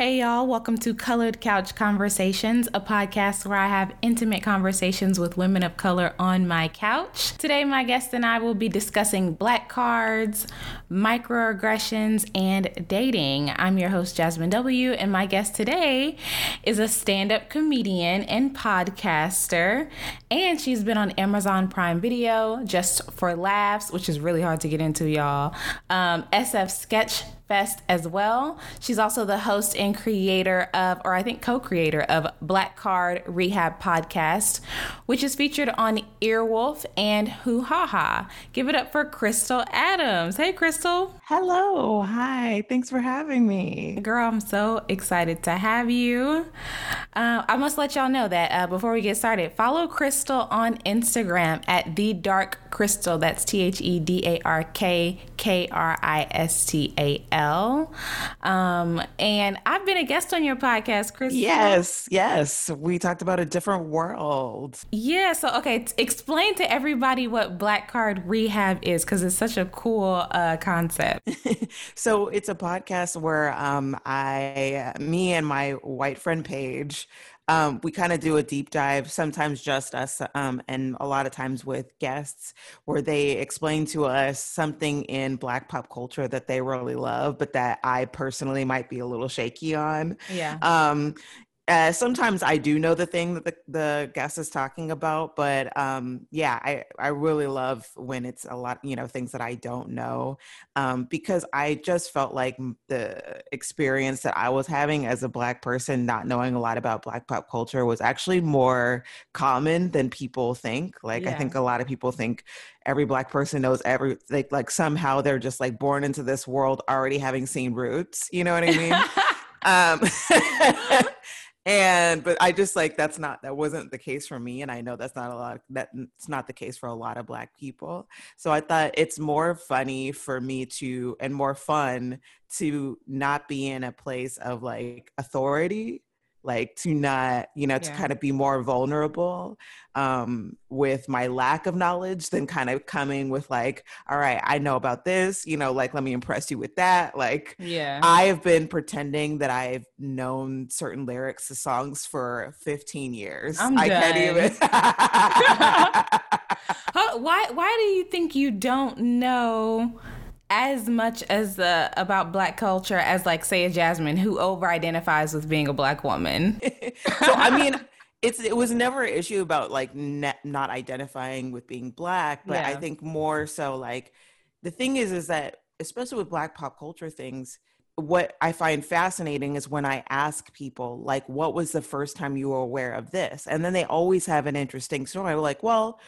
Hey, y'all, welcome to Colored Couch Conversations, a podcast where I have intimate conversations with women of color on my couch. Today, my guest and I will be discussing black cards, microaggressions, and dating. I'm your host, Jasmine W., and my guest today is a stand up comedian and podcaster. And she's been on Amazon Prime Video just for laughs, which is really hard to get into, y'all. Um, SF Sketch Fest as well. She's also the host and creator of, or I think co creator of Black Card Rehab Podcast, which is featured on Earwolf and Hoo Ha Ha. Give it up for Crystal Adams. Hey, Crystal. Hello. Hi. Thanks for having me. Girl, I'm so excited to have you. Uh, I must let y'all know that uh, before we get started, follow Crystal on Instagram at The Dark Crystal. That's T H E D A R K K R I S T A L. Um, and I've been a guest on your podcast, Crystal. Yes, yes. We talked about a different world. Yeah. So, okay, t- explain to everybody what Black Card Rehab is because it's such a cool uh, concept. so, it's a podcast where um, I, me and my white friend Paige, um, we kind of do a deep dive, sometimes just us, um, and a lot of times with guests, where they explain to us something in Black pop culture that they really love, but that I personally might be a little shaky on. Yeah. Um, uh, sometimes I do know the thing that the, the guest is talking about, but um, yeah, I, I really love when it's a lot, you know, things that I don't know um, because I just felt like the experience that I was having as a Black person, not knowing a lot about Black pop culture, was actually more common than people think. Like, yeah. I think a lot of people think every Black person knows every, like, like somehow they're just like born into this world already having seen roots. You know what I mean? um, and but i just like that's not that wasn't the case for me and i know that's not a lot that's not the case for a lot of black people. So i thought it's more funny for me to and more fun to not be in a place of like authority like to not you know to yeah. kind of be more vulnerable um with my lack of knowledge than kind of coming with like all right i know about this you know like let me impress you with that like yeah i have been pretending that i've known certain lyrics to songs for 15 years I'm i done. can't even why why do you think you don't know as much as uh, about black culture as like say a Jasmine who over identifies with being a black woman. so I mean it's it was never an issue about like ne- not identifying with being black, but yeah. I think more so like the thing is is that especially with black pop culture things what I find fascinating is when I ask people, like, what was the first time you were aware of this? And then they always have an interesting story. Like, well,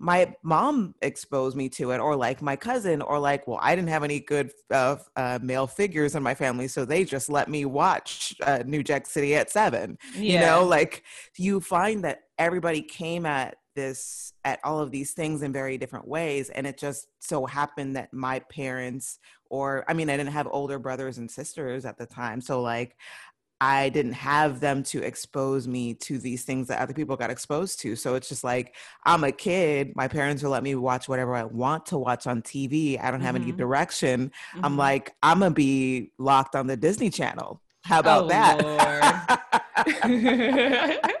my mom exposed me to it or like my cousin or like well i didn't have any good uh, uh, male figures in my family so they just let me watch uh, new jack city at seven yeah. you know like you find that everybody came at this at all of these things in very different ways and it just so happened that my parents or i mean i didn't have older brothers and sisters at the time so like I didn't have them to expose me to these things that other people got exposed to. So it's just like, I'm a kid. My parents will let me watch whatever I want to watch on TV. I don't have mm-hmm. any direction. Mm-hmm. I'm like, I'm going to be locked on the Disney Channel. How about oh, that?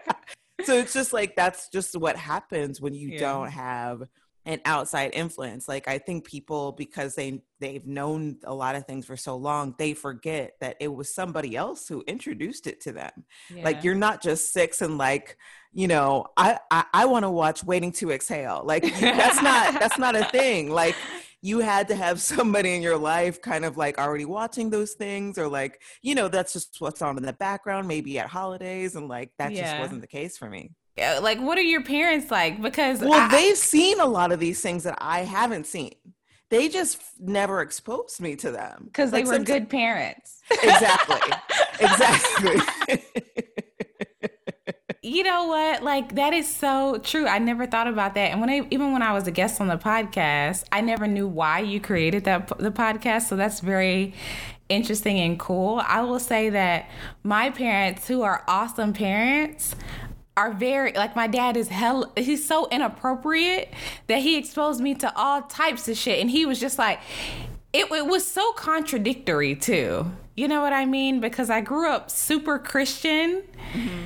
so it's just like, that's just what happens when you yeah. don't have an outside influence like i think people because they they've known a lot of things for so long they forget that it was somebody else who introduced it to them yeah. like you're not just six and like you know i i, I want to watch waiting to exhale like that's not that's not a thing like you had to have somebody in your life kind of like already watching those things or like you know that's just what's on in the background maybe at holidays and like that yeah. just wasn't the case for me Uh, like what are your parents like? Because well I, they've seen a lot of these things that i haven't seen. They just never exposed me to them. Because like they were good parents. Exactly. Exactly. You know what? Like that is so true. I never thought about that. And when i even when i was a guest on the podcast i never knew why you created that the podcast. So that's very interesting and cool. I will say that my parents who are awesome parents are very like my dad is hell he's so inappropriate that he exposed me to all types of shit and he was just like it, it was so contradictory too You know what I mean? Because I grew up super Christian. Mm-hmm.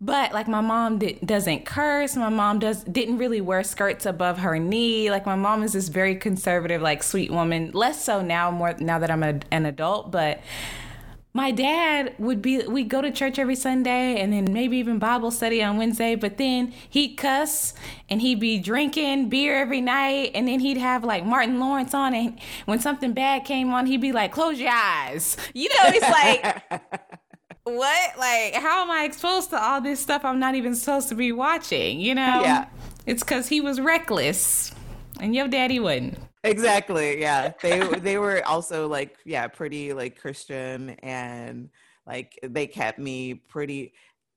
But like my mom did, doesn't curse. My mom does didn't really wear skirts above her knee. Like my mom is this very conservative, like sweet woman. Less so now, more now that I'm a, an adult. But my dad would be we go to church every Sunday and then maybe even Bible study on Wednesday, but then he'd cuss and he'd be drinking beer every night and then he'd have like Martin Lawrence on and when something bad came on, he'd be like, Close your eyes. You know, it's like what? Like, how am I exposed to all this stuff I'm not even supposed to be watching? You know? Yeah. It's because he was reckless and your daddy wouldn't. Exactly. Yeah. They they were also like yeah, pretty like Christian and like they kept me pretty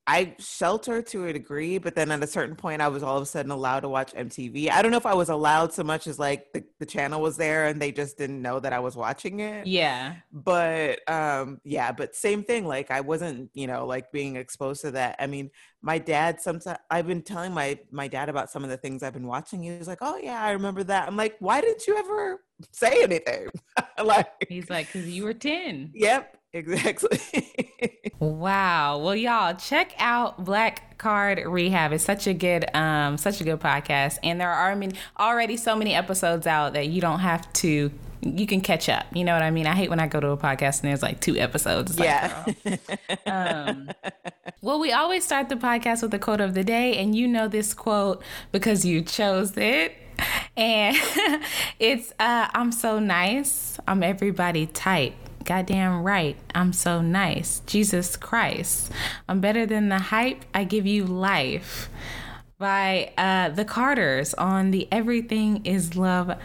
I sheltered to a degree, but then at a certain point, I was all of a sudden allowed to watch MTV. I don't know if I was allowed so much as like the, the channel was there and they just didn't know that I was watching it. Yeah. But um, yeah, but same thing. Like I wasn't, you know, like being exposed to that. I mean, my dad sometimes I've been telling my my dad about some of the things I've been watching. He was like, "Oh yeah, I remember that." I'm like, "Why didn't you ever say anything?" like he's like, "Cause you were ten. Yep, Exactly. wow. Well, y'all check out Black Card Rehab. It's such a good, um, such a good podcast, and there are mean, already so many episodes out that you don't have to. You can catch up. You know what I mean? I hate when I go to a podcast and there's like two episodes. It's yeah. Like, um, well, we always start the podcast with the quote of the day, and you know this quote because you chose it and it's uh, I'm so nice. I'm everybody type. Goddamn right, I'm so nice. Jesus Christ. I'm better than the hype. I give you life. By uh, the Carters on the Everything is Love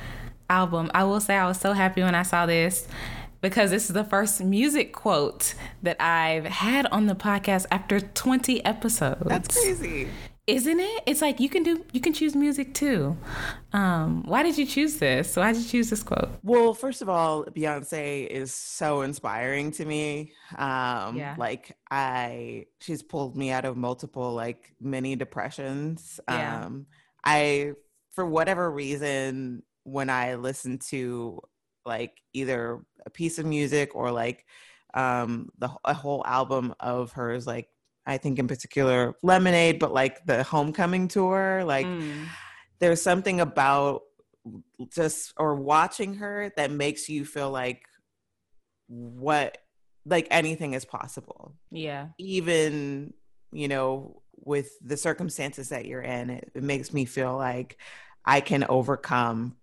album. I will say I was so happy when I saw this because this is the first music quote that I've had on the podcast after 20 episodes. That's crazy isn't it? It's like you can do you can choose music too. Um, why did you choose this? Why did you choose this quote? Well, first of all, Beyonce is so inspiring to me. Um, yeah. like I she's pulled me out of multiple like mini depressions. Yeah. Um, I for whatever reason when I listen to like either a piece of music or like um the a whole album of hers like I think in particular Lemonade, but like the homecoming tour, like mm. there's something about just or watching her that makes you feel like what like anything is possible. Yeah. Even, you know, with the circumstances that you're in, it, it makes me feel like I can overcome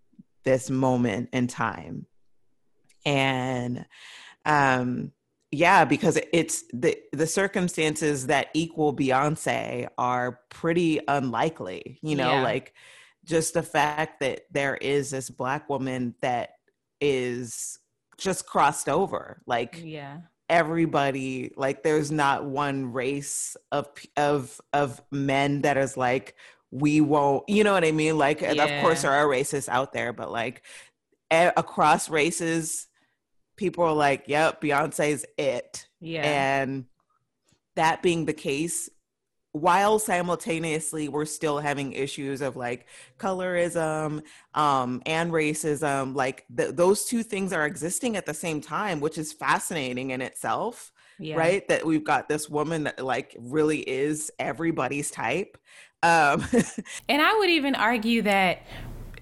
this moment in time. And um yeah, because it's the the circumstances that equal Beyonce are pretty unlikely. You know, yeah. like just the fact that there is this black woman that is just crossed over. Like, yeah, everybody. Like, there's not one race of of of men that is like we won't. You know what I mean? Like, yeah. of course there are racists out there, but like a- across races people are like, yep, Beyonce's it. Yeah. And that being the case, while simultaneously we're still having issues of like colorism um, and racism, like th- those two things are existing at the same time, which is fascinating in itself. Yeah. Right? That we've got this woman that like really is everybody's type. Um, and I would even argue that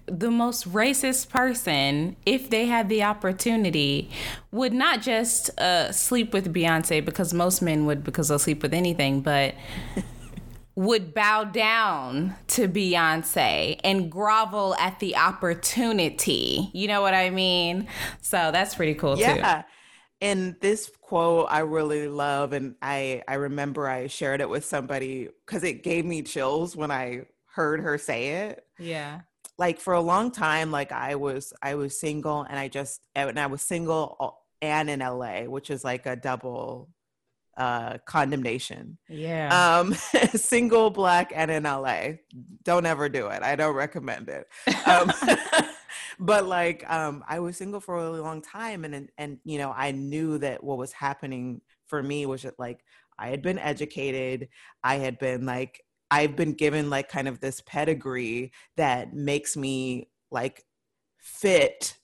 the most racist person, if they had the opportunity, would not just uh, sleep with Beyonce because most men would because they'll sleep with anything, but would bow down to Beyonce and grovel at the opportunity. You know what I mean? So that's pretty cool yeah. too. Yeah. And this quote I really love and I I remember I shared it with somebody cuz it gave me chills when I heard her say it. Yeah like for a long time like i was i was single and i just and i was single and in la which is like a double uh condemnation. Yeah. Um single black and in la don't ever do it. I don't recommend it. Um but like um i was single for a really long time and and you know i knew that what was happening for me was that like i had been educated. I had been like I've been given like kind of this pedigree that makes me like fit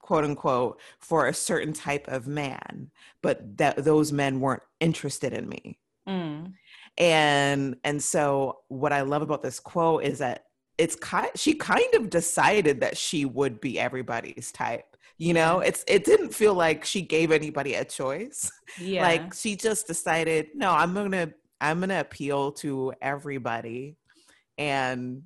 quote unquote for a certain type of man but that those men weren't interested in me. Mm. and and so what i love about this quote is that it's kind she kind of decided that she would be everybody's type you know? It's it didn't feel like she gave anybody a choice. Yeah. like she just decided no i'm gonna i'm gonna appeal to everybody and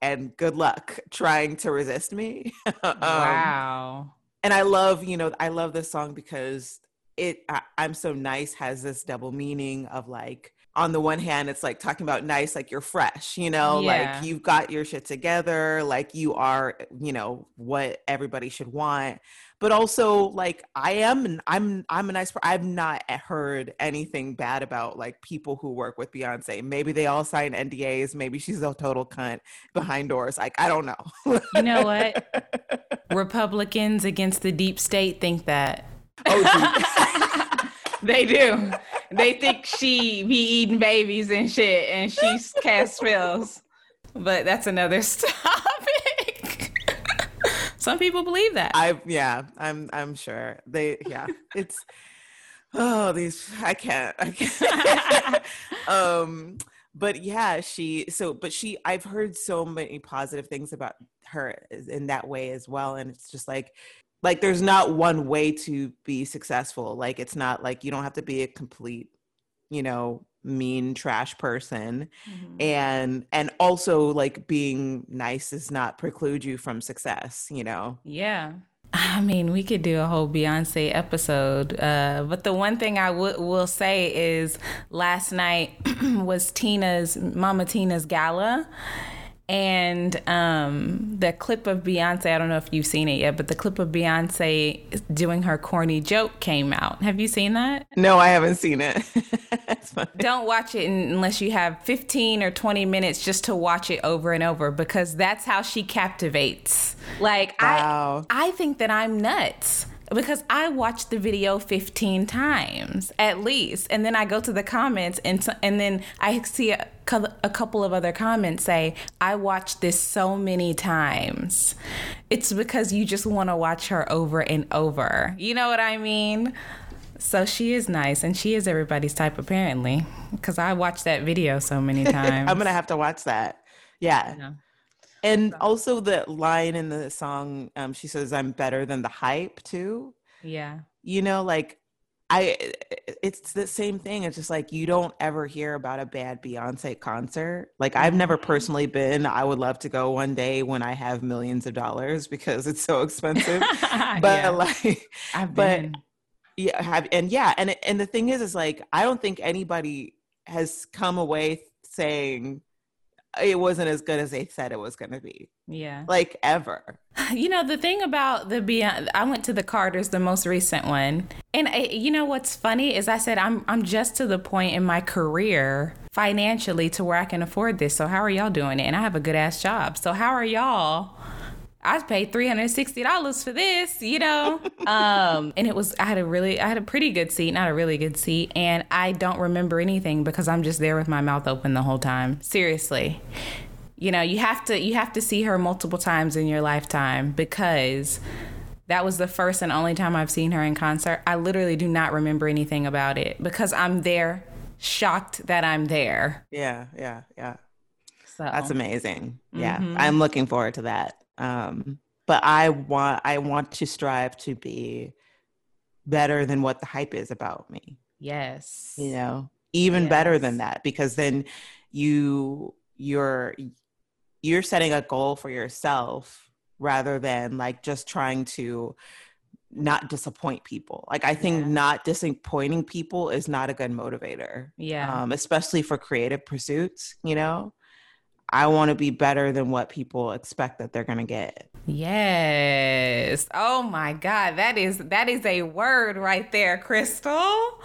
and good luck trying to resist me. Um, wow. and i love you know i love this song because it I, i'm so nice has this double meaning of like on the one hand, it's like talking about nice, like you're fresh, you know, yeah. like you've got your shit together, like you are, you know, what everybody should want. But also, like I am, I'm, I'm a nice. I've not heard anything bad about like people who work with Beyonce. Maybe they all sign NDAs. Maybe she's a total cunt behind doors. Like I don't know. you know what? Republicans against the deep state think that. Oh, they do they think she be eating babies and shit, and she's cast spells. But that's another topic. Some people believe that. I yeah, I'm I'm sure they yeah. It's oh these I can't I can't. um, but yeah, she so but she I've heard so many positive things about her in that way as well, and it's just like like there's not one way to be successful. Like it's not like you don't have to be a complete you know mean trash person. Mm-hmm. and and also like being nice does not preclude you from success you know? Yeah. I mean, we could do a whole Beyonce episode, uh, but the one thing I w- will say is last night was Tina's Mama Tina's gala, and um, the clip of Beyonce, I don't know if you've seen it yet, but the clip of Beyonce doing her corny joke came out. Have you seen that? No, I haven't seen it. don't watch it unless you have 15 or 20 minutes just to watch it over and over because that's how she captivates. Like, wow. I, I think that I'm nuts because I watched the video 15 times at least. And then I go to the comments and, and then I see a, a couple of other comments say, I watched this so many times. It's because you just want to watch her over and over. You know what I mean? So she is nice and she is everybody's type apparently because I watched that video so many times. I'm going to have to watch that. Yeah. yeah. And also the line in the song, um, she says, "I'm better than the hype," too. Yeah. You know, like I, it's the same thing. It's just like you don't ever hear about a bad Beyonce concert. Like I've never mm-hmm. personally been. I would love to go one day when I have millions of dollars because it's so expensive. but yeah. like, I've been. But, yeah, have, and yeah, and and the thing is, is like I don't think anybody has come away saying it wasn't as good as they said it was going to be. Yeah. Like ever. You know, the thing about the Beyond, I went to the Carters, the most recent one. And I, you know what's funny is I said I'm I'm just to the point in my career financially to where I can afford this. So how are y'all doing it? And I have a good ass job. So how are y'all I paid three hundred sixty dollars for this, you know. um, and it was I had a really I had a pretty good seat, not a really good seat, and I don't remember anything because I'm just there with my mouth open the whole time. Seriously, you know, you have to you have to see her multiple times in your lifetime because that was the first and only time I've seen her in concert. I literally do not remember anything about it because I'm there, shocked that I'm there. Yeah, yeah, yeah. So that's amazing. Yeah, mm-hmm. I'm looking forward to that. Um, but I want I want to strive to be better than what the hype is about me. Yes. You know, even yes. better than that because then you you're you're setting a goal for yourself rather than like just trying to not disappoint people. Like I think yeah. not disappointing people is not a good motivator. Yeah. Um, especially for creative pursuits, you know. I want to be better than what people expect that they're going to get. Yes. Oh my god, that is that is a word right there, Crystal.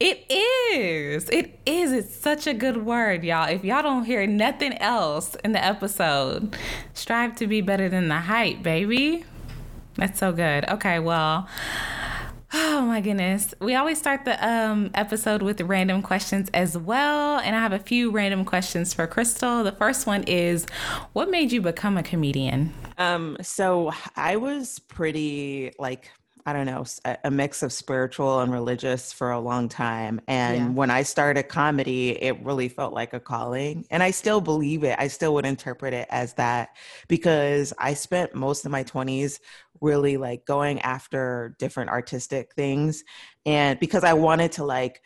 It is. It is. It's such a good word, y'all. If y'all don't hear nothing else in the episode, strive to be better than the hype, baby. That's so good. Okay, well, Oh my goodness. We always start the um, episode with random questions as well. And I have a few random questions for Crystal. The first one is What made you become a comedian? Um, so I was pretty like I don't know, a mix of spiritual and religious for a long time. And yeah. when I started comedy, it really felt like a calling. And I still believe it. I still would interpret it as that because I spent most of my 20s really like going after different artistic things. And because I wanted to like,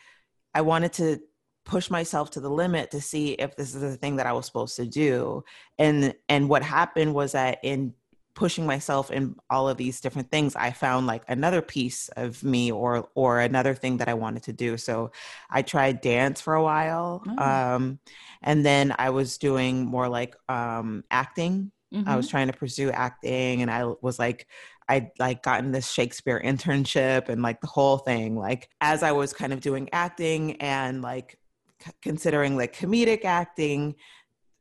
I wanted to push myself to the limit to see if this is the thing that I was supposed to do. And and what happened was that in pushing myself in all of these different things i found like another piece of me or or another thing that i wanted to do so i tried dance for a while oh. um, and then i was doing more like um, acting mm-hmm. i was mm-hmm. trying to pursue acting and i was like I'd like gotten this Shakespeare internship and like the whole thing. Like as I was kind of doing acting and like c- considering like comedic acting,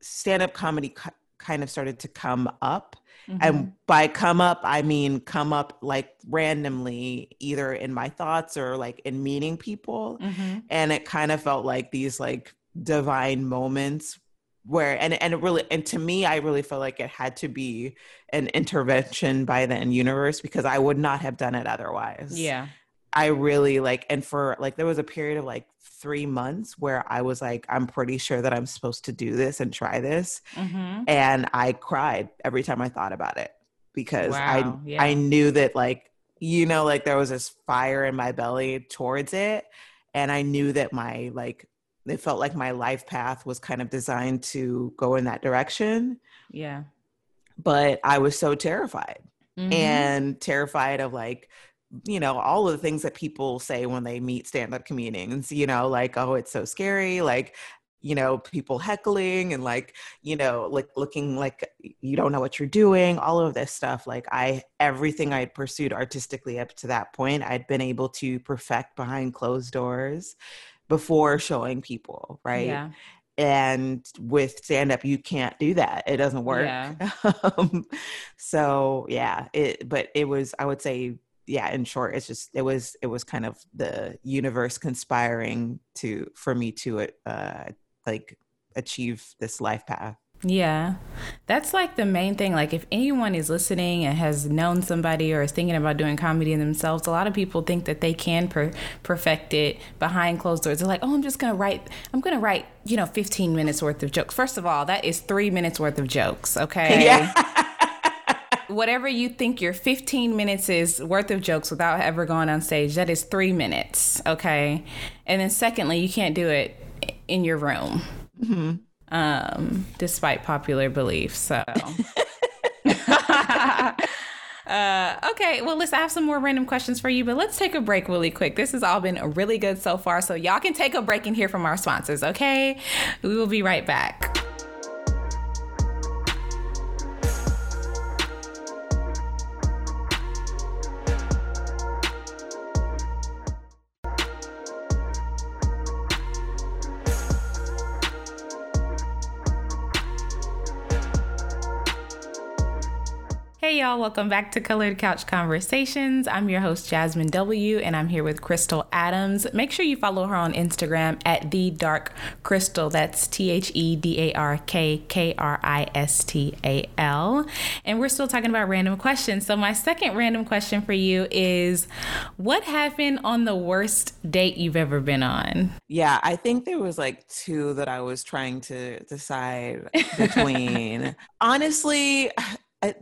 stand up comedy c- kind of started to come up. Mm-hmm. And by come up, I mean come up like randomly, either in my thoughts or like in meeting people. Mm-hmm. And it kind of felt like these like divine moments where and and it really and to me I really felt like it had to be an intervention by the universe because I would not have done it otherwise. Yeah. I really like and for like there was a period of like three months where I was like, I'm pretty sure that I'm supposed to do this and try this. Mm-hmm. And I cried every time I thought about it because wow, I yeah. I knew that like, you know, like there was this fire in my belly towards it. And I knew that my like it felt like my life path was kind of designed to go in that direction. Yeah. But I was so terrified. Mm-hmm. And terrified of like you know all of the things that people say when they meet stand-up comedians you know like oh it's so scary like you know people heckling and like you know like looking like you don't know what you're doing all of this stuff like i everything i had pursued artistically up to that point i'd been able to perfect behind closed doors before showing people right yeah. and with stand up you can't do that it doesn't work yeah. um, so yeah it but it was i would say yeah in short it's just it was it was kind of the universe conspiring to for me to uh like achieve this life path yeah. That's like the main thing. Like, if anyone is listening and has known somebody or is thinking about doing comedy themselves, a lot of people think that they can per- perfect it behind closed doors. They're like, oh, I'm just going to write, I'm going to write, you know, 15 minutes worth of jokes. First of all, that is three minutes worth of jokes. Okay. Yeah whatever you think your 15 minutes is worth of jokes without ever going on stage, that is three minutes. Okay. And then, secondly, you can't do it in your room, mm-hmm. um, despite popular belief. So. Uh, okay, well, listen, I have some more random questions for you, but let's take a break really quick. This has all been really good so far, so y'all can take a break and hear from our sponsors, okay? We will be right back. Hey y'all, welcome back to Colored Couch Conversations. I'm your host Jasmine W, and I'm here with Crystal Adams. Make sure you follow her on Instagram at the Dark Crystal. That's T H E D A R K K R I S T A L. And we're still talking about random questions. So my second random question for you is, what happened on the worst date you've ever been on? Yeah, I think there was like two that I was trying to decide between. Honestly I,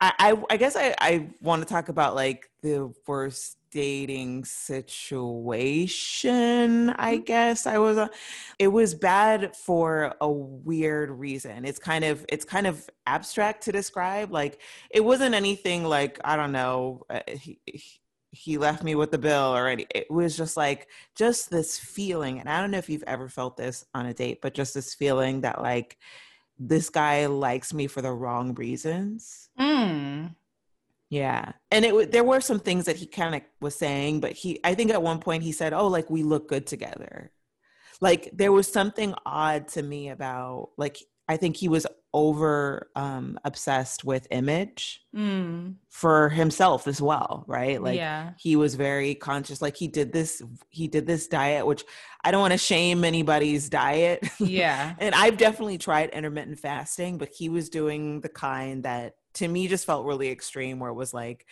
I, I guess I, I want to talk about like the worst dating situation i mm-hmm. guess i was a, it was bad for a weird reason it's kind of it's kind of abstract to describe like it wasn't anything like i don't know uh, he, he left me with the bill or any it was just like just this feeling and i don't know if you've ever felt this on a date but just this feeling that like this guy likes me for the wrong reasons. Mm. Yeah. And it there were some things that he kind of was saying, but he I think at one point he said, "Oh, like we look good together." Like there was something odd to me about like I think he was over um obsessed with image mm. for himself as well right like yeah. he was very conscious like he did this he did this diet which i don't want to shame anybody's diet yeah and i've definitely tried intermittent fasting but he was doing the kind that to me just felt really extreme where it was like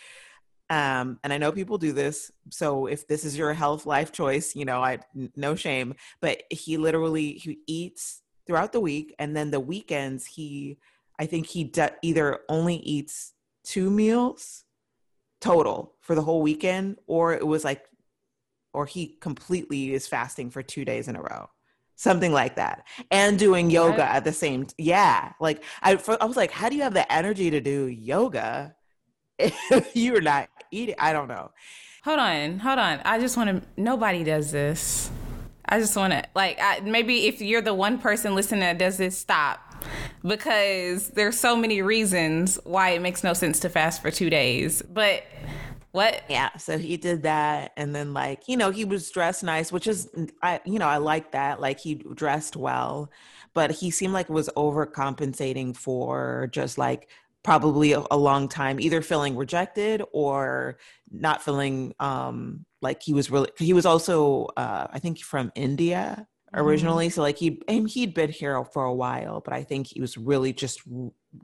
um and i know people do this so if this is your health life choice you know i no shame but he literally he eats throughout the week and then the weekends he i think he de- either only eats two meals total for the whole weekend or it was like or he completely is fasting for 2 days in a row. Something like that. And doing yoga at the same t- yeah like I, for, I was like how do you have the energy to do yoga if you're not eating? I don't know. Hold on hold on. I just want to nobody does this i just want to like I, maybe if you're the one person listening that does this stop because there's so many reasons why it makes no sense to fast for two days but what? Yeah. So he did that. And then, like, you know, he was dressed nice, which is, I, you know, I like that. Like, he dressed well, but he seemed like was overcompensating for just like probably a, a long time, either feeling rejected or not feeling um like he was really, he was also, uh, I think from India mm-hmm. originally. Mm-hmm. So, like, he, and he'd been here for a while, but I think he was really just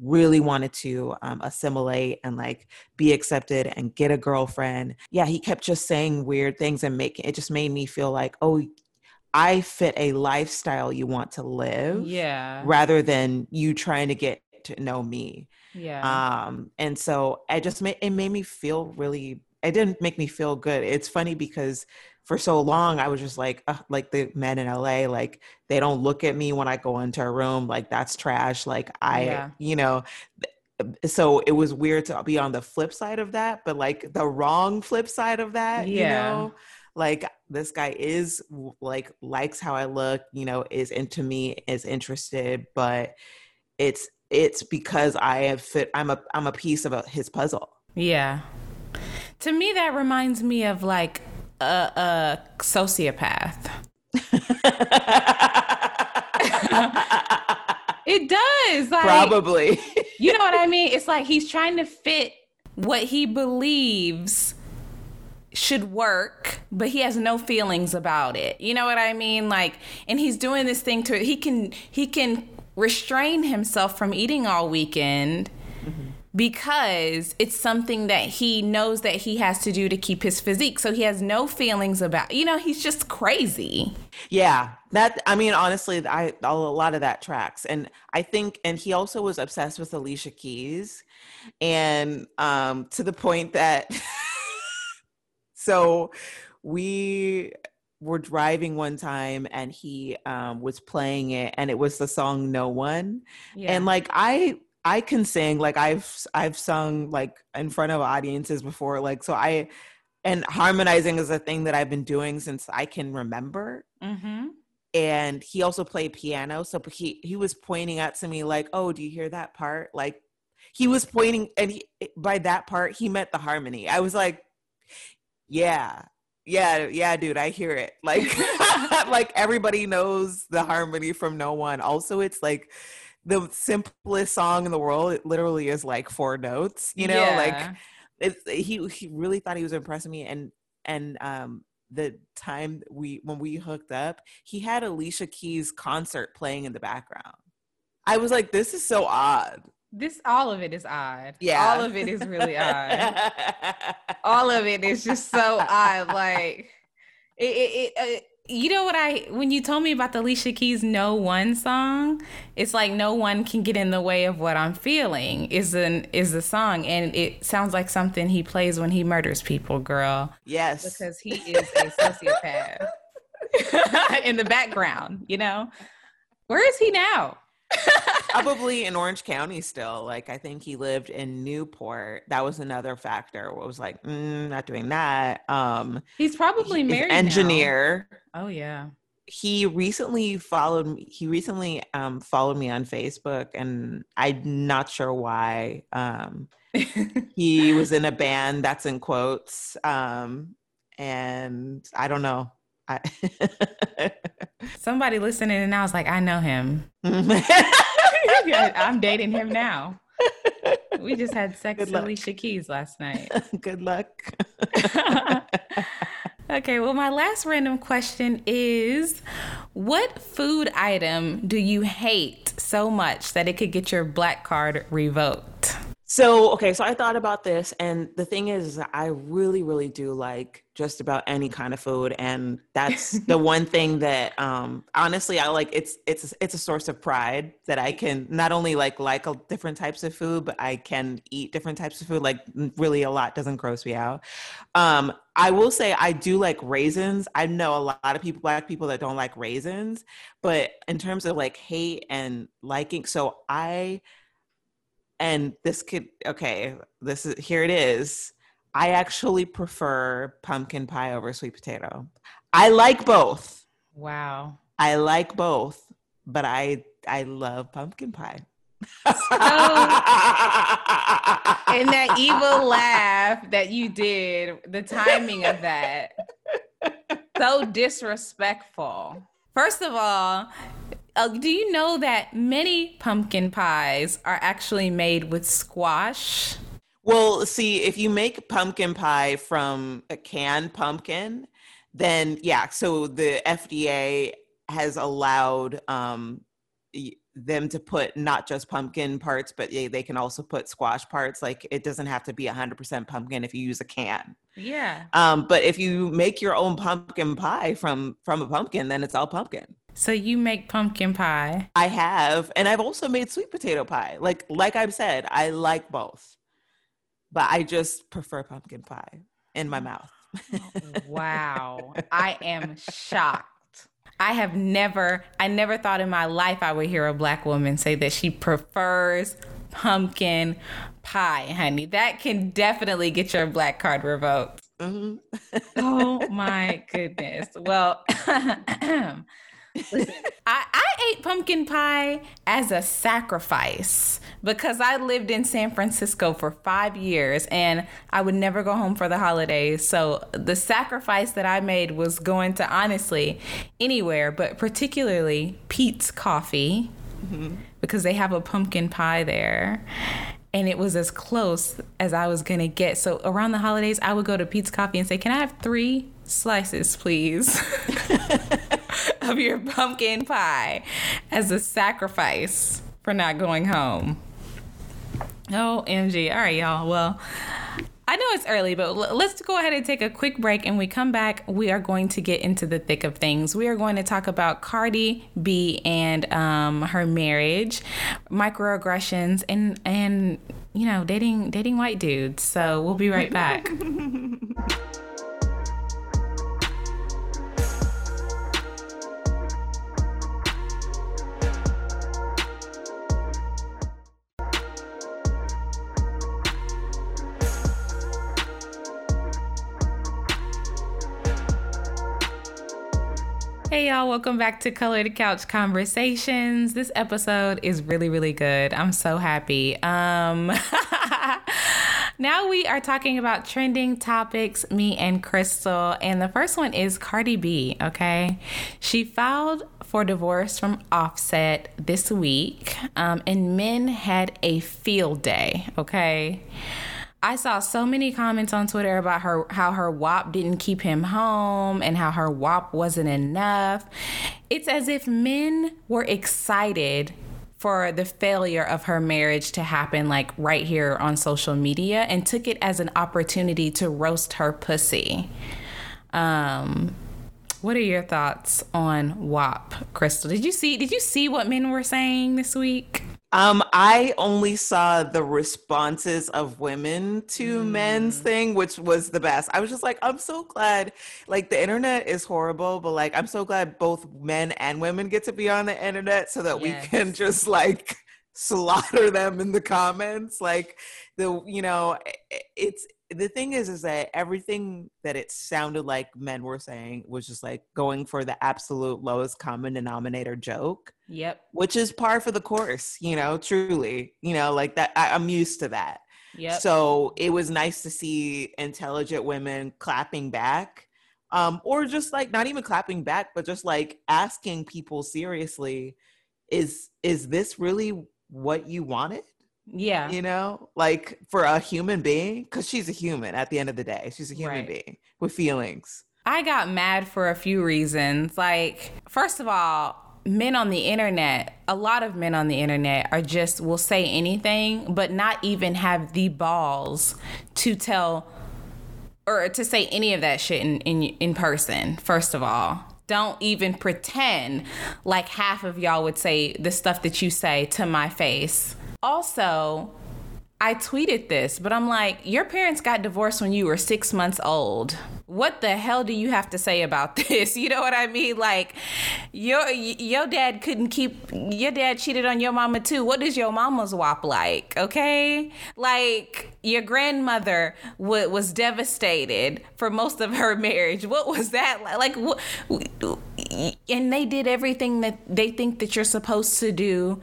really wanted to um, assimilate and like be accepted and get a girlfriend. Yeah, he kept just saying weird things and making it just made me feel like, oh, I fit a lifestyle you want to live. Yeah. Rather than you trying to get to know me. Yeah. Um, and so I just made it made me feel really it didn't make me feel good. It's funny because for so long I was just like uh, like the men in LA like they don't look at me when I go into a room like that's trash like I yeah. you know so it was weird to be on the flip side of that but like the wrong flip side of that yeah. you know like this guy is like likes how I look you know is into me is interested but it's it's because I have fit I'm a I'm a piece of a, his puzzle yeah to me that reminds me of like a, a sociopath. it does. Like, Probably. you know what I mean? It's like he's trying to fit what he believes should work, but he has no feelings about it. You know what I mean? Like, and he's doing this thing to he can he can restrain himself from eating all weekend because it's something that he knows that he has to do to keep his physique. So he has no feelings about, you know, he's just crazy. Yeah. That I mean honestly, I a lot of that tracks. And I think and he also was obsessed with Alicia Keys and um to the point that so we were driving one time and he um, was playing it and it was the song no one yeah. and like i I can sing like I've I've sung like in front of audiences before like so I and harmonizing is a thing that I've been doing since I can remember. Mm-hmm. And he also played piano, so he he was pointing out to me like, "Oh, do you hear that part?" Like he was pointing, and he, by that part he meant the harmony. I was like, "Yeah, yeah, yeah, dude, I hear it." Like like everybody knows the harmony from no one. Also, it's like the simplest song in the world. It literally is like four notes, you know, yeah. like it's, he, he really thought he was impressing me. And, and, um, the time we, when we hooked up, he had Alicia Keys concert playing in the background. I was like, this is so odd. This all of it is odd. Yeah. All of it is really odd. all of it is just so odd. Like it, it, it, uh, you know what I when you told me about the Alicia Keys No One song, it's like no one can get in the way of what I'm feeling is an is the song and it sounds like something he plays when he murders people, girl. Yes. Because he is a sociopath. in the background, you know? Where is he now? Probably in Orange County still. Like I think he lived in Newport. That was another factor. What was like, mm, not doing that. Um He's probably married. Engineer. Now. Oh yeah. He recently followed me. He recently um followed me on Facebook and I'm not sure why. Um he was in a band that's in quotes. Um and I don't know. I Somebody listening and I was like, I know him. I'm dating him now. We just had sex with Alicia Keys last night. Good luck. okay, well, my last random question is What food item do you hate so much that it could get your black card revoked? So, okay, so I thought about this, and the thing is, I really, really do like just about any kind of food, and that's the one thing that, um, honestly, I like. It's it's it's a source of pride that I can not only like like different types of food, but I can eat different types of food. Like, really, a lot doesn't gross me out. Um, I will say I do like raisins. I know a lot of people, black people, that don't like raisins, but in terms of like hate and liking, so I and this could okay this is here it is. I actually prefer pumpkin pie over sweet potato. I like both. Wow. I like both but i i love pumpkin pie. Oh. And that evil laugh that you did the timing of that. So disrespectful. First of all uh, do you know that many pumpkin pies are actually made with squash? Well, see, if you make pumpkin pie from a canned pumpkin, then yeah, so the FDA has allowed um, them to put not just pumpkin parts, but they, they can also put squash parts. Like it doesn't have to be 100% pumpkin if you use a can. Yeah. Um, but if you make your own pumpkin pie from from a pumpkin, then it's all pumpkin. So you make pumpkin pie? I have, and I've also made sweet potato pie. Like like I've said, I like both. But I just prefer pumpkin pie in my mouth. wow. I am shocked. I have never I never thought in my life I would hear a black woman say that she prefers pumpkin pie, honey. That can definitely get your black card revoked. Mm-hmm. oh my goodness. Well, I, I ate pumpkin pie as a sacrifice because I lived in San Francisco for five years and I would never go home for the holidays. So the sacrifice that I made was going to honestly anywhere, but particularly Peet's Coffee mm-hmm. because they have a pumpkin pie there and it was as close as I was gonna get. So around the holidays, I would go to Peet's Coffee and say, "Can I have three slices, please?" of your pumpkin pie as a sacrifice for not going home. Oh, MG. All right, y'all. Well, I know it's early, but let's go ahead and take a quick break. And we come back, we are going to get into the thick of things. We are going to talk about Cardi B and um, her marriage, microaggressions, and and you know dating dating white dudes. So we'll be right back. Hey y'all, welcome back to Colored Couch Conversations. This episode is really, really good. I'm so happy. Um now we are talking about trending topics, me and Crystal, and the first one is Cardi B, okay? She filed for divorce from Offset this week, um, and men had a field day, okay? I saw so many comments on Twitter about her how her WAP didn't keep him home and how her WAP wasn't enough. It's as if men were excited for the failure of her marriage to happen like right here on social media and took it as an opportunity to roast her pussy. Um what are your thoughts on WAP, Crystal? Did you see did you see what men were saying this week? Um, I only saw the responses of women to mm. men's thing, which was the best. I was just like, I'm so glad. Like the internet is horrible, but like I'm so glad both men and women get to be on the internet so that yes. we can just like slaughter them in the comments. Like the you know, it's the thing is is that everything that it sounded like men were saying was just like going for the absolute lowest common denominator joke yep. which is par for the course you know truly you know like that I, i'm used to that. Yeah so it was nice to see intelligent women clapping back um or just like not even clapping back but just like asking people seriously is is this really what you wanted yeah. You know, like for a human being, because she's a human at the end of the day. She's a human right. being with feelings. I got mad for a few reasons. Like, first of all, men on the internet, a lot of men on the internet are just will say anything, but not even have the balls to tell or to say any of that shit in in, in person. First of all, don't even pretend like half of y'all would say the stuff that you say to my face. Also, I tweeted this, but I'm like, your parents got divorced when you were six months old. What the hell do you have to say about this? You know what I mean? Like, your your dad couldn't keep your dad cheated on your mama too. What does your mama's wop like? Okay, like your grandmother w- was devastated for most of her marriage. What was that like? Like, what and they did everything that they think that you're supposed to do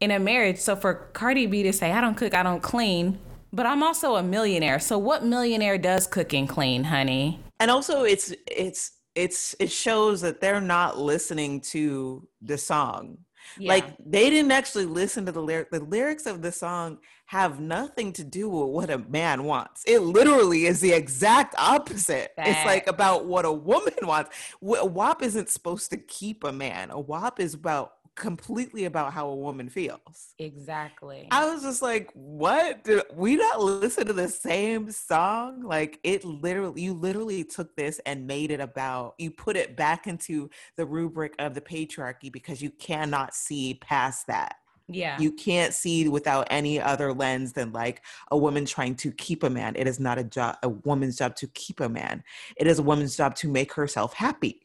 in a marriage. So for Cardi B to say, I don't cook, I don't clean, but I'm also a millionaire. So what millionaire does cook and clean, honey? And also it's it's it's it shows that they're not listening to the song. Yeah. Like they didn't actually listen to the lyric. The lyrics of the song have nothing to do with what a man wants. It literally is the exact opposite. That. It's like about what a woman wants. A WAP isn't supposed to keep a man. A WAP is about completely about how a woman feels. Exactly. I was just like, what? Did we not listen to the same song? Like it literally, you literally took this and made it about, you put it back into the rubric of the patriarchy because you cannot see past that. Yeah. You can't see without any other lens than like a woman trying to keep a man. It is not a job a woman's job to keep a man. It is a woman's job to make herself happy.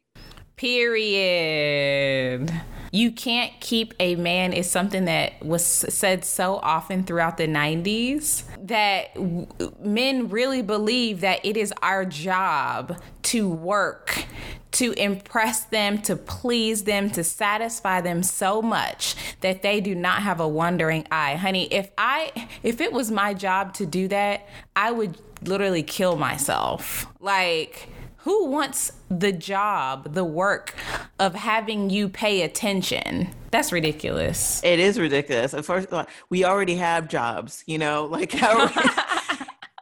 Period. You can't keep a man is something that was said so often throughout the 90s that w- men really believe that it is our job to work to impress them, to please them, to satisfy them so much that they do not have a wondering eye. Honey, if I if it was my job to do that, I would literally kill myself. Like who wants the job, the work of having you pay attention? That's ridiculous. It is ridiculous. Of course, we already have jobs, you know, like how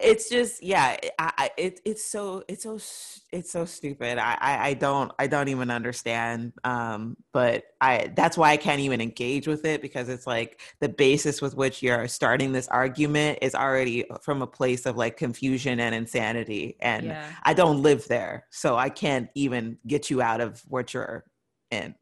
it's just yeah I, I, it, it's so it's so it's so stupid I, I, I don't i don't even understand um but i that's why i can't even engage with it because it's like the basis with which you're starting this argument is already from a place of like confusion and insanity and yeah. i don't live there so i can't even get you out of what you're in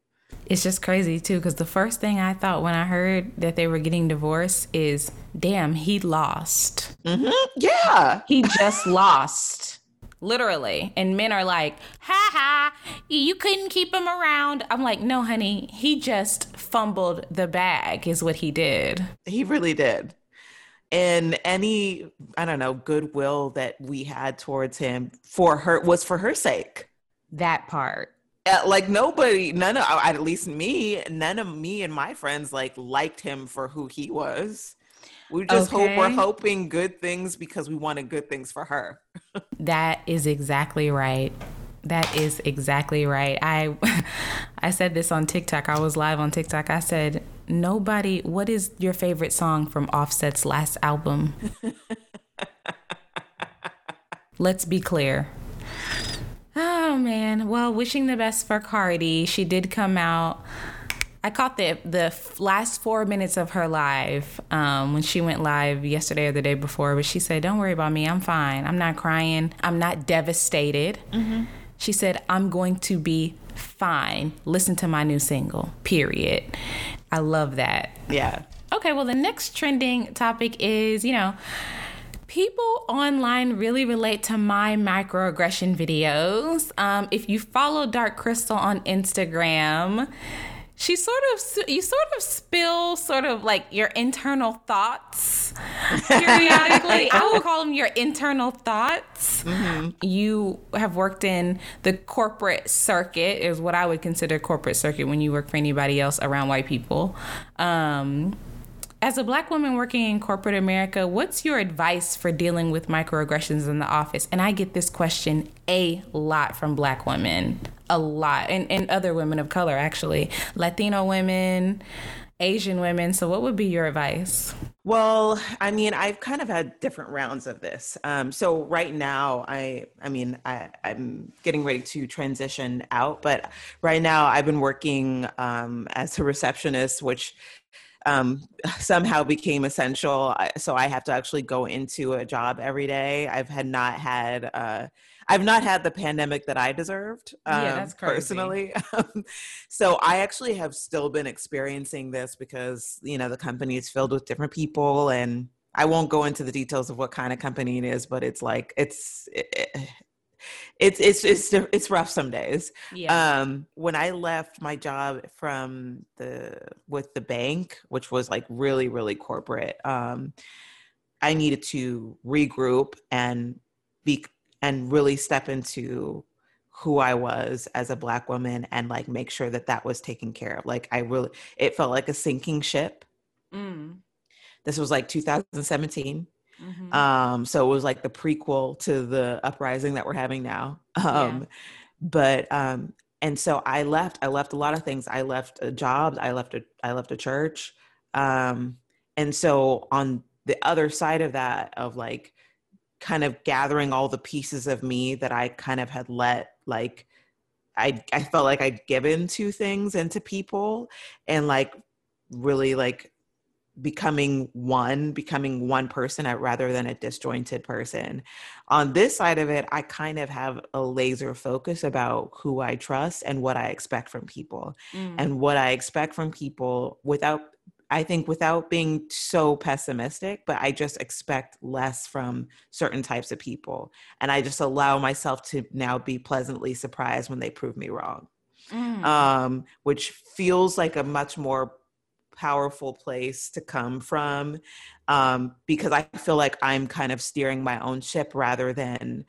it's just crazy too because the first thing I thought when I heard that they were getting divorced is, damn, he lost. Mm-hmm. Yeah. He just lost. Literally. And men are like, ha ha, you couldn't keep him around. I'm like, no, honey, he just fumbled the bag, is what he did. He really did. And any, I don't know, goodwill that we had towards him for her was for her sake. That part Uh, like nobody none of uh, at least me none of me and my friends like liked him for who he was. We just okay. hope we're hoping good things because we wanted good things for her. That is exactly right. That is exactly right. I i said this on tiktok. I was live on tiktok. I said nobody what is your favorite song from offset's last album? Let's be clear Oh man. Well, wishing the best for Cardi. She did come out. I caught the the last four minutes of her live um, when she went live yesterday or the day before. But she said, "Don't worry about me. I'm fine. I'm not crying. I'm not devastated." Mm-hmm. She said, "I'm going to be fine. Listen to my new single. Period." I love that. Yeah. Okay. Well, the next trending topic is you know people online really relate to my microaggression videos. Um, if you follow Dark Crystal on Instagram, she sort of you sort of spill sort of like your internal thoughts periodically i will call them your internal thoughts mm-hmm. you have worked in the corporate circuit is what i would consider corporate circuit when you work for anybody else around white people um, as a black woman working in corporate America, what's your advice for dealing with microaggressions in the office? And I get this question a lot from black women, a lot, and, and other women of color, actually, Latino women, Asian women. So, what would be your advice? Well, I mean, I've kind of had different rounds of this. Um, so right now, I, I mean, I, I'm getting ready to transition out, but right now I've been working um, as a receptionist, which um, somehow became essential. So I have to actually go into a job every day. I've had not had. Uh, I've not had the pandemic that I deserved. Um, yeah, that's crazy. personally. so I actually have still been experiencing this because you know the company is filled with different people, and I won't go into the details of what kind of company it is, but it's like it's. It, it's it's it's it's rough some days. Yeah. Um, when I left my job from the with the bank, which was like really really corporate, um, I needed to regroup and be and really step into who I was as a black woman and like make sure that that was taken care of. Like I really, it felt like a sinking ship. Mm. This was like 2017. Mm-hmm. Um, so it was like the prequel to the uprising that we're having now. Um, yeah. but um, and so I left. I left a lot of things. I left a job. I left a I left a church. Um, and so on the other side of that, of like kind of gathering all the pieces of me that I kind of had let like I I felt like I'd given to things and to people and like really like becoming one becoming one person rather than a disjointed person on this side of it i kind of have a laser focus about who i trust and what i expect from people mm. and what i expect from people without I think without being so pessimistic, but I just expect less from certain types of people. And I just allow myself to now be pleasantly surprised when they prove me wrong, mm. um, which feels like a much more powerful place to come from um, because I feel like I'm kind of steering my own ship rather than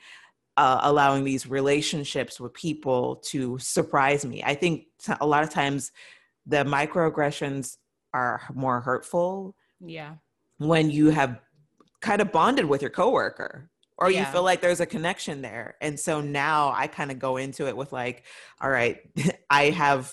uh, allowing these relationships with people to surprise me. I think a lot of times the microaggressions are more hurtful. Yeah. When you have kind of bonded with your coworker or yeah. you feel like there's a connection there. And so now I kind of go into it with like, all right, I have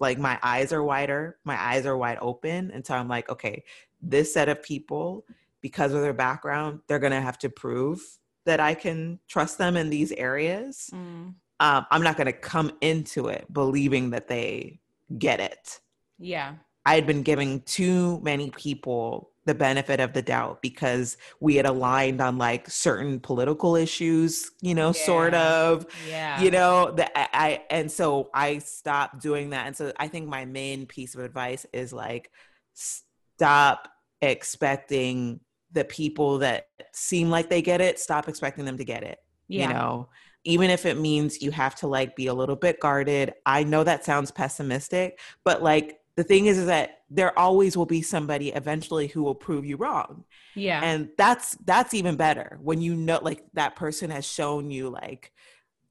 like my eyes are wider, my eyes are wide open. And so I'm like, okay, this set of people, because of their background, they're going to have to prove that I can trust them in these areas. Mm. Um, I'm not going to come into it believing that they get it. Yeah. I had been giving too many people the benefit of the doubt because we had aligned on like certain political issues, you know, yeah. sort of, yeah, you know, that I, and so I stopped doing that. And so I think my main piece of advice is like, stop expecting the people that seem like they get it, stop expecting them to get it, yeah. you know, even if it means you have to like be a little bit guarded. I know that sounds pessimistic, but like the thing is, is that there always will be somebody eventually who will prove you wrong. Yeah. And that's that's even better when you know like that person has shown you like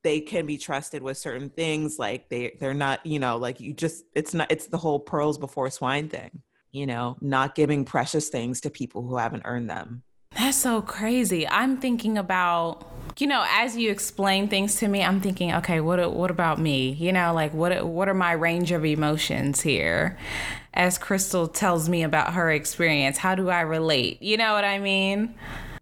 they can be trusted with certain things like they they're not, you know, like you just it's not it's the whole pearls before swine thing, you know, not giving precious things to people who haven't earned them. That's so crazy. I'm thinking about you know, as you explain things to me, I'm thinking, okay, what what about me? You know, like what what are my range of emotions here? As Crystal tells me about her experience, how do I relate? You know what I mean?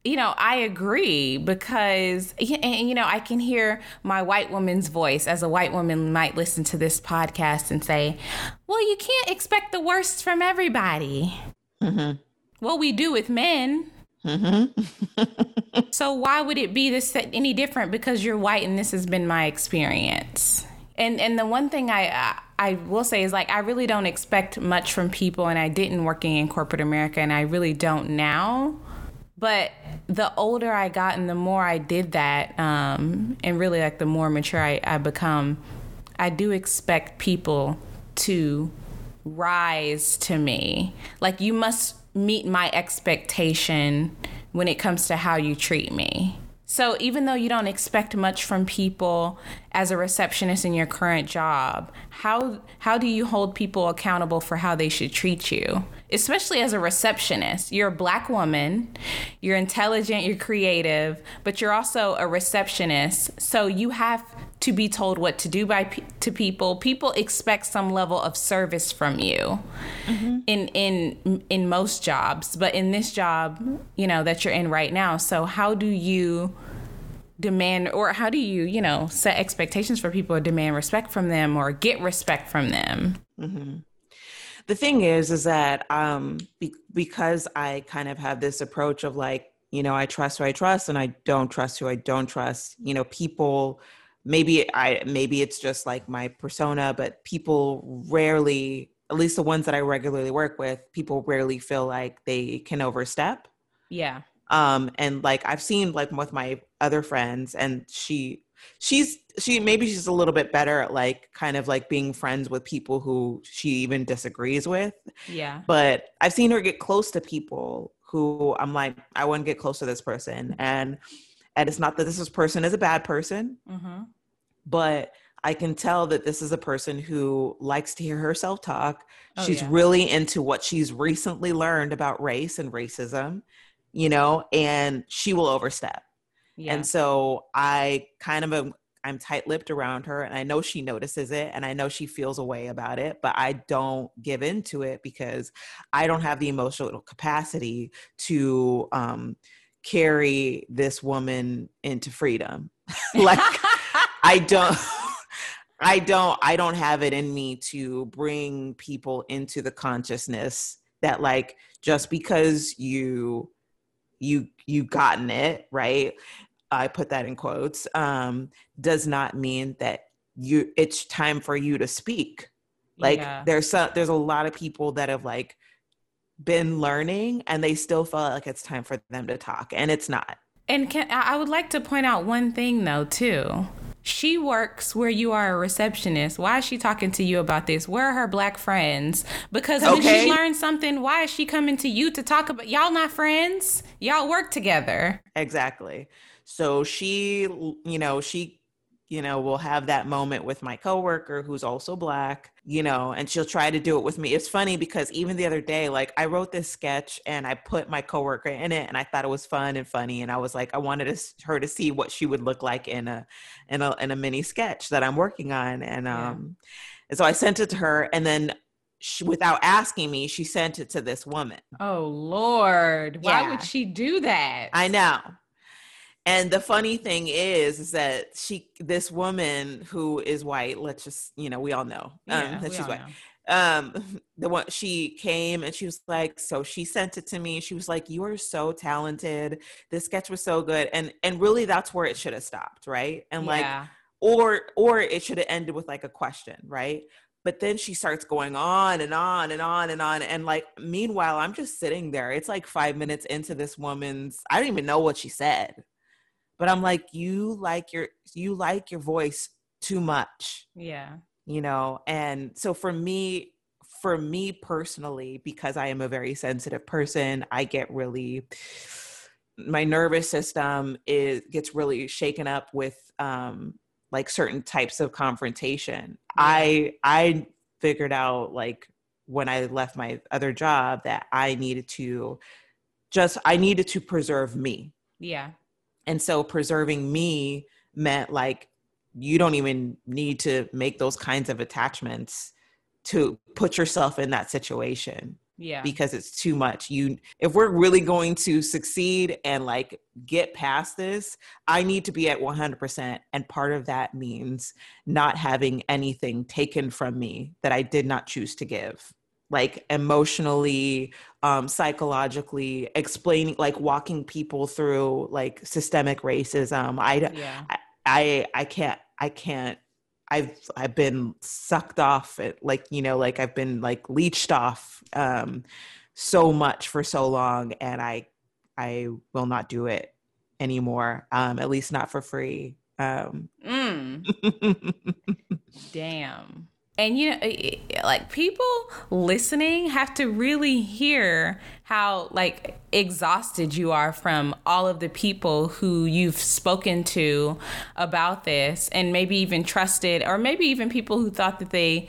You know, I agree because you know, I can hear my white woman's voice as a white woman might listen to this podcast and say, "Well, you can't expect the worst from everybody." Mm-hmm. Well, we do with men. Mm-hmm. so why would it be this any different because you're white and this has been my experience? And and the one thing I I will say is like I really don't expect much from people, and I didn't working in corporate America, and I really don't now. But the older I got and the more I did that, um, and really like the more mature I, I become, I do expect people to rise to me. Like you must meet my expectation when it comes to how you treat me. So even though you don't expect much from people as a receptionist in your current job, how how do you hold people accountable for how they should treat you? Especially as a receptionist. You're a black woman, you're intelligent, you're creative, but you're also a receptionist. So you have to be told what to do by to people. People expect some level of service from you. Mm-hmm. In in in most jobs, but in this job, you know, that you're in right now. So how do you demand or how do you you know set expectations for people or demand respect from them or get respect from them mm-hmm. The thing is is that um be- because i kind of have this approach of like you know i trust who i trust and i don't trust who i don't trust you know people maybe i maybe it's just like my persona but people rarely at least the ones that i regularly work with people rarely feel like they can overstep. Yeah. Um and like i've seen like with my other friends and she she's she maybe she's a little bit better at like kind of like being friends with people who she even disagrees with yeah but i've seen her get close to people who i'm like i want to get close to this person and and it's not that this person is a bad person mm-hmm. but i can tell that this is a person who likes to hear herself talk oh, she's yeah. really into what she's recently learned about race and racism you know, and she will overstep. Yeah. And so I kind of am I'm tight-lipped around her and I know she notices it and I know she feels a way about it, but I don't give into it because I don't have the emotional capacity to um, carry this woman into freedom. like I don't I don't I don't have it in me to bring people into the consciousness that like just because you you you gotten it right? I put that in quotes um does not mean that you it's time for you to speak. Like yeah. there's some there's a lot of people that have like been learning and they still feel like it's time for them to talk and it's not. And can i would like to point out one thing though too she works where you are a receptionist. Why is she talking to you about this? Where are her black friends? Because when okay. she learned something, why is she coming to you to talk about y'all not friends? Y'all work together. Exactly. So she, you know, she you know, will have that moment with my coworker who's also black, you know, and she'll try to do it with me. It's funny because even the other day, like I wrote this sketch and I put my coworker in it and I thought it was fun and funny. And I was like, I wanted her to see what she would look like in a, in a, in a mini sketch that I'm working on. And, yeah. um, and so I sent it to her and then she, without asking me, she sent it to this woman. Oh Lord. Why yeah. would she do that? I know. And the funny thing is, is that she, this woman who is white, let's just, you know, we all know um, that she's white. Know. Um, the one she came and she was like, so she sent it to me. She was like, "You are so talented. This sketch was so good." And and really, that's where it should have stopped, right? And like, yeah. or or it should have ended with like a question, right? but then she starts going on and on and on and on and like meanwhile i'm just sitting there it's like five minutes into this woman's i don't even know what she said but i'm like you like your you like your voice too much yeah. you know? And so for me for me personally because i am a very sensitive person i get really my nervous system is gets really shaken up with um like certain types of confrontation. Yeah. i i figured out like when i left my other job that i needed to just i needed to preserve me. Yeah and so preserving me meant like you don't even need to make those kinds of attachments to put yourself in that situation yeah. because it's too much. You if we're really going to succeed and like get past this i need to be at 100% and part of that means not having anything taken from me that i did not choose to give like emotionally um psychologically explaining like walking people through like systemic racism i yeah. I, I i can't i can't i've i've been sucked off it like you know like i've been like leached off um so much for so long and i i will not do it anymore um at least not for free um mm. damn and you know like people listening have to really hear how like exhausted you are from all of the people who you've spoken to about this and maybe even trusted or maybe even people who thought that they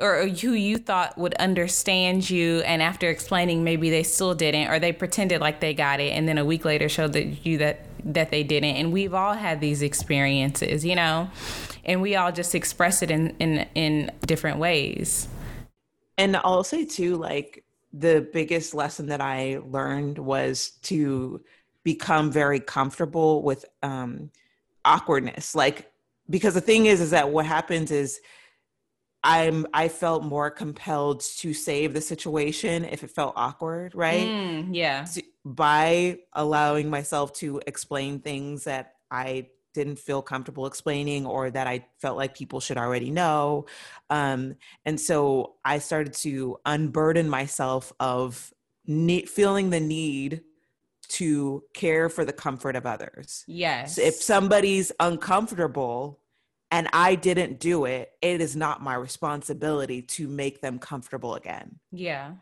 or who you thought would understand you and after explaining maybe they still didn't or they pretended like they got it and then a week later showed that you that that they didn't. And we've all had these experiences you know and we all just express it in in in different ways and i'll say too like the biggest lesson that i learned was to become very comfortable with um awkwardness like because the thing is is that what happens is I'm I felt more compelled to save the situation if it felt awkward, right? Mm, yeah. By allowing myself to explain things that I didn't feel comfortable explaining or that I felt like people should already know. Um, and so I started to unburden myself of ne- feeling the need to care for the comfort of others. Yes. So if somebody's uncomfortable, and I didn't do it, it is not my responsibility to make them comfortable again. Yeah.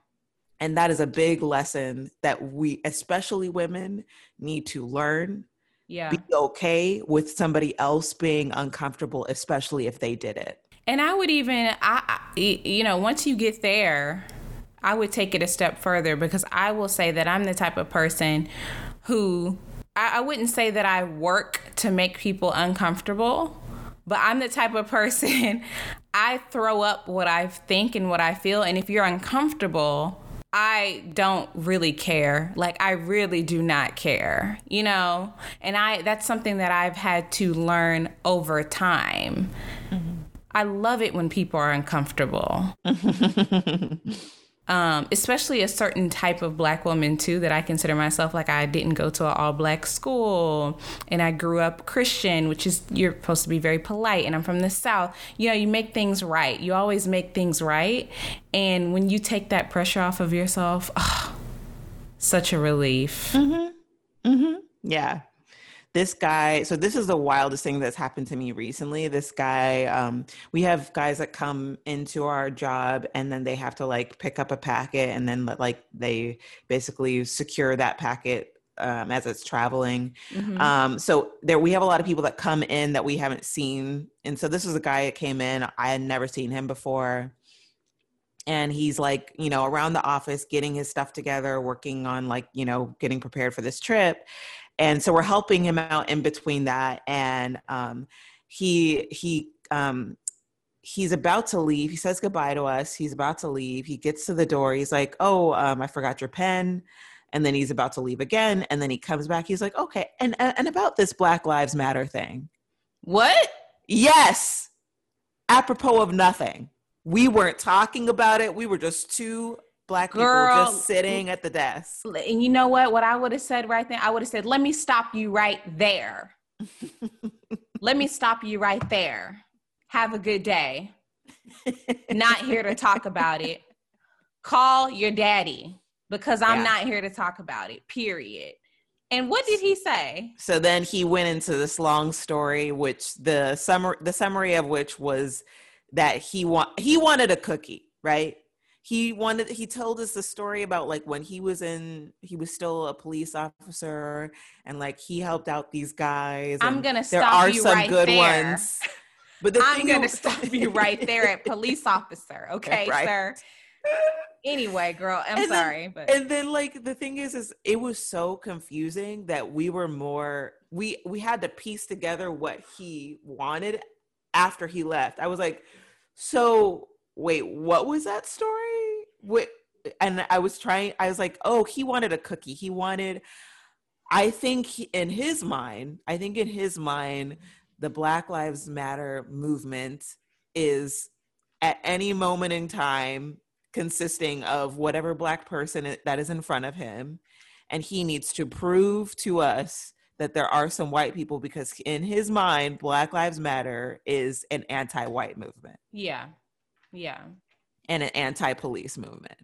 And that is a big lesson that we, especially women, need to learn. Yeah. Be okay with somebody else being uncomfortable, especially if they did it. And I would even, I, you know, once you get there, I would take it a step further because I will say that I'm the type of person who I, I wouldn't say that I work to make people uncomfortable but I'm the type of person I throw up what I think and what I feel. And if you're uncomfortable, I don't really care. Like I really do not care, you know? And I that's something that I've had to learn over time. Mm-hmm. I love it when people are uncomfortable. um, especially a certain type of black woman too that I consider myself like I didn't go to an all black school and I grew up Christian, which is you're supposed to be very polite and I'm from the South. You know, you make things right. You always make things right. And when you take that pressure off of yourself, oh, such a relief. Mm-hmm. Mm-hmm. Yeah this guy so this is the wildest thing that's happened to me recently. This guy um, we have guys that come into our job and then they have to like pick up a packet and then like they basically secure that packet um, as it's traveling. Mm-hmm. um, so there we have a lot of people that come in that we haven't seen. And so this is a guy that came in i had never seen him before. And he's like you know around the office getting his stuff together working on like you know getting prepared for this trip and so we're helping him out in between that. And um, he he um, he's about to leave. He says goodbye to us. He's about to leave. He gets to the door. He's like oh um, i forgot your pen. And then he's about to leave again. And then he comes back. He's like okay. And and about this black lives matter thing. What? Yes. Apropos of nothing. We weren't talking about it. We were just two black Girl, people just sitting at the desk. And you know what? What I would have said right then, I would have said, "Let me stop you right there. Let me stop you right there. Have a good day. not here to talk about it. Call your daddy because I'm yeah. not here to talk about it. Period." And what did he say? So then he went into this long story, which the summary the summary of which was that he want he wanted a cookie, right? He wanted he told us the story about like when he was in he was still a police officer and like he helped out these guys i'm gonna there stop are you some right good there. ones but the i'm gonna stop you right there at police officer okay right. sir anyway girl i'm and sorry then, but and then like the thing is is it was so confusing that we were more we we had to piece together what he wanted after he left i was like so wait, what was that story? What? And I was trying, I was like, oh, he wanted a cookie. He wanted, I think in his mind, I think in his mind, the Black Lives Matter movement is at any moment in time consisting of whatever Black person that is in front of him. And he needs to prove to us that there are some white people because in his mind, Black Lives Matter is an anti white movement. Yeah. Yeah. And an anti-police movement.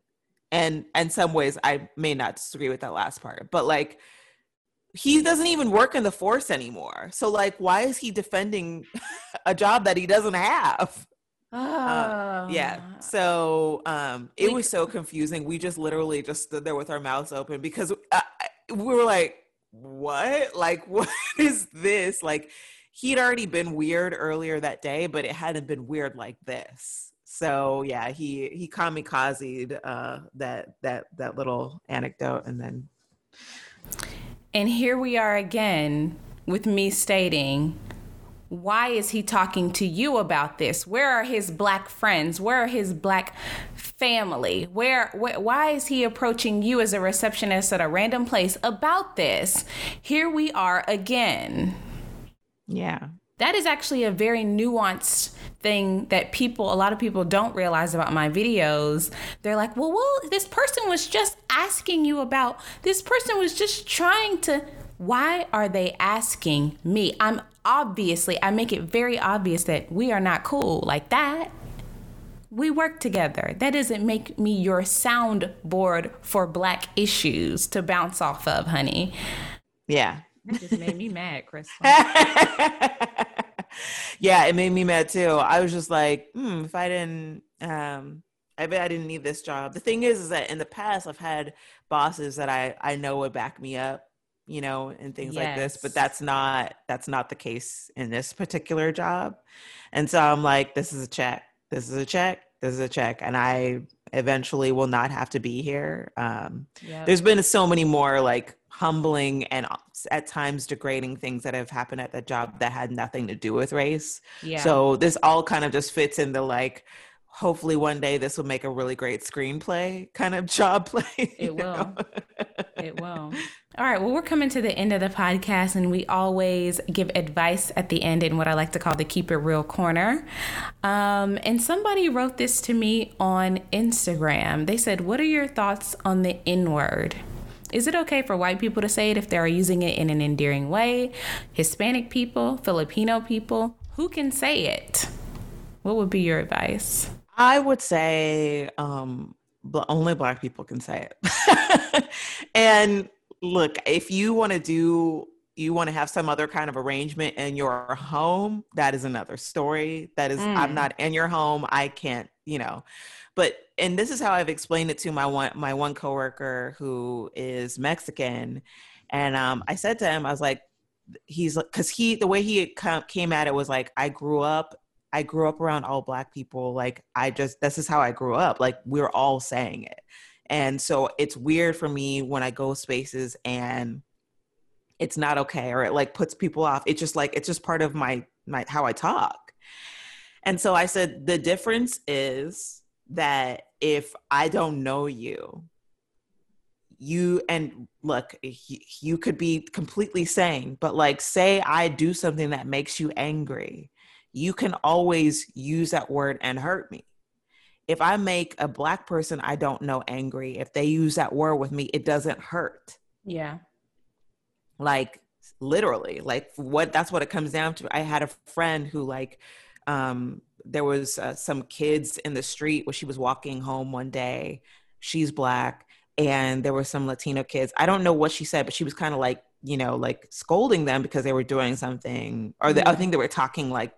And in some ways I may not disagree with that last part, but like he doesn't even work in the force anymore. So like why is he defending a job that he doesn't have? Oh. Uh, yeah. Ah. So um, it was so confusing. We just literally just stood there with our mouths open because uh, we were like, what? Like, what is this? Like, he'd already been weird earlier that day, but it hadn't been weird like this. So yeah, he he kamikazed uh, that that that little anecdote, and then. And here we are again with me stating why is he talking to you about this? Where are his black friends? Where are his black family? Where, wh- why is he approaching you as a receptionist at a random place about this? Here we are again. Yeah. That is actually a very nuanced thing that people, a lot of people don't realize about my videos. They're like, well, well, this person was just asking you about, this person was just trying to why are they asking me? I'm obviously, I make it very obvious that we are not cool like that. We work together. That doesn't make me your soundboard for black issues to bounce off of, honey. Yeah. That just made me mad, Chris. yeah, it made me mad too. I was just like, hmm, if I didn't um I bet I didn't need this job. The thing is, is that in the past I've had bosses that I I know would back me up you know, and things yes. like this. But that's not that's not the case in this particular job. And so I'm like, this is a check. This is a check. This is a check. And I eventually will not have to be here. Um, yep. There's been so many more like humbling and at times degrading things that have happened at that job that had nothing to do with race. Yeah. So this all kind of just fits in the like, hopefully one day this will make a really great screenplay kind of job play. It will. it will. All right, well, we're coming to the end of the podcast, and we always give advice at the end in what I like to call the Keep It Real Corner. Um, and somebody wrote this to me on Instagram. They said, What are your thoughts on the N word? Is it okay for white people to say it if they're using it in an endearing way? Hispanic people, Filipino people, who can say it? What would be your advice? I would say um, only black people can say it. and look, if you want to do you want to have some other kind of arrangement in your home, that is another story. That is, mm. I'm not in your home. I can't, you know. But and this is how I've explained it to my one my one coworker who is Mexican, and um, I said to him, I was like, he's because he the way he came at it was like, I grew up. I grew up around all black people. Like I just this is how I grew up. Like we're all saying it. And so it's weird for me when I go spaces and it's not okay or it like puts people off. It's just like it's just part of my my how I talk. And so I said the difference is that if I don't know you, you and look, you could be completely sane, but like say I do something that makes you angry, you can always use that word and hurt me if I make a black person I don't know angry, if they use that word with me, it doesn't hurt. Yeah. Like literally, like what that's what it comes down to. I had a friend who like um there was uh, some kids in the street where she was walking home one day. She's black and there were some Latino kids. I don't know what she said, but she was kind of like, you know, like scolding them because they were doing something or the. I think they were talking like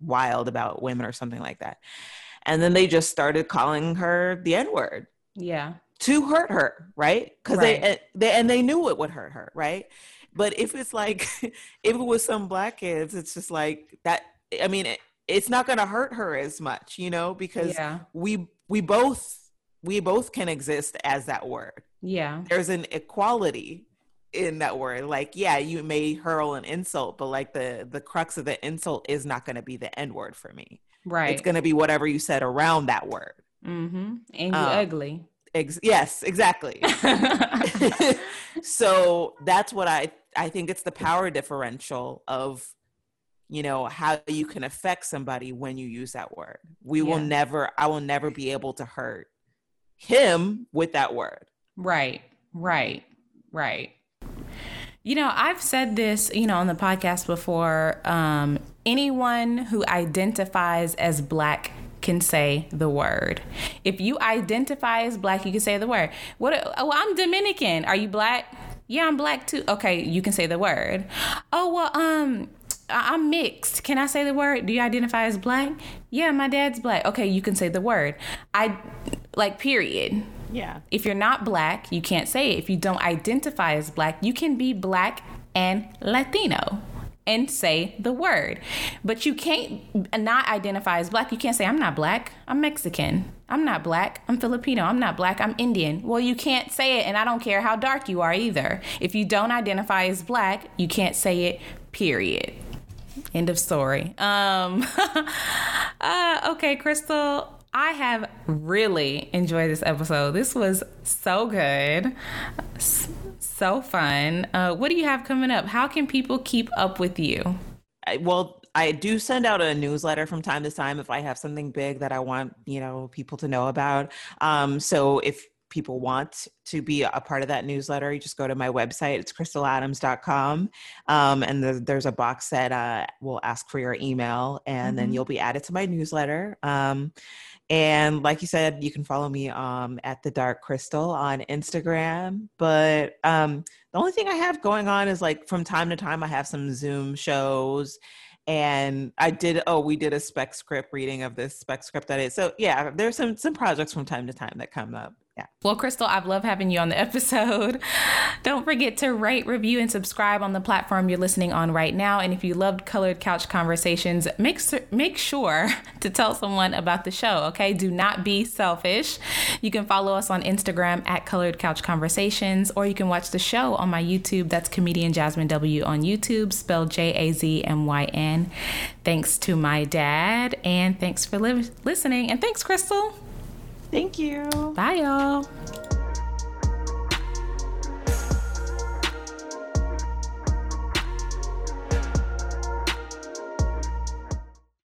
wild about women or something like that and then they just started calling her the N word. Yeah. To hurt her, right? Because right. they, they and they knew it would hurt her, right? But if it's like if it was some black kids, it's just like that. I mean, it, it's not going to hurt her as much, you know, because yeah. we we both we both can exist as that word. Yeah. There's an equality in that word. Like, yeah, you may hurl an insult, but like the the crux of the insult is not going to be the N word for me. Right. It's going to be whatever you said around that word. Mm-hmm. And you um, ugly. Ex- yes, exactly. so that's what I I think it's the power differential of you know how you can affect somebody when you use that word. We yeah. will never I will never be able to hurt him with that word. Right. Right. Right. You know, I've said this, you know, on the podcast before. Um, anyone who identifies as black can say the word. If you identify as black, you can say the word. What? Oh, I'm Dominican. Are you black? Yeah, I'm black too. Okay, you can say the word. Oh well, um, I'm mixed. Can I say the word? Do you identify as black? Yeah, my dad's black. Okay, you can say the word. I like period. Yeah. If you're not black, you can't say it. If you don't identify as black, you can be black and Latino and say the word. But you can't not identify as black. You can't say, I'm not black, I'm Mexican. I'm not black, I'm Filipino. I'm not black, I'm Indian. Well, you can't say it, and I don't care how dark you are either. If you don't identify as black, you can't say it, period. End of story. Um, uh, okay, Crystal, I have really enjoyed this episode. This was so good so fun. Uh, what do you have coming up? How can people keep up with you? I, well, I do send out a newsletter from time to time if I have something big that I want, you know, people to know about. Um, so if people want to be a part of that newsletter, you just go to my website. It's crystaladams.com. Um, and the, there's a box that uh, will ask for your email, and mm-hmm. then you'll be added to my newsletter. Um, and like you said, you can follow me um, at the Dark Crystal on Instagram. But um, the only thing I have going on is like from time to time, I have some Zoom shows. And I did, oh, we did a spec script reading of this spec script that is. So yeah, there's some some projects from time to time that come up yeah. Well, Crystal, I've loved having you on the episode. Don't forget to rate, review, and subscribe on the platform you're listening on right now. And if you loved Colored Couch Conversations, make make sure to tell someone about the show. Okay, do not be selfish. You can follow us on Instagram at Colored Couch Conversations, or you can watch the show on my YouTube. That's comedian Jazmyn W on YouTube, spelled J A Z M Y N. Thanks to my dad, and thanks for li- listening, and thanks, Crystal. Thank you. Bye, y'all.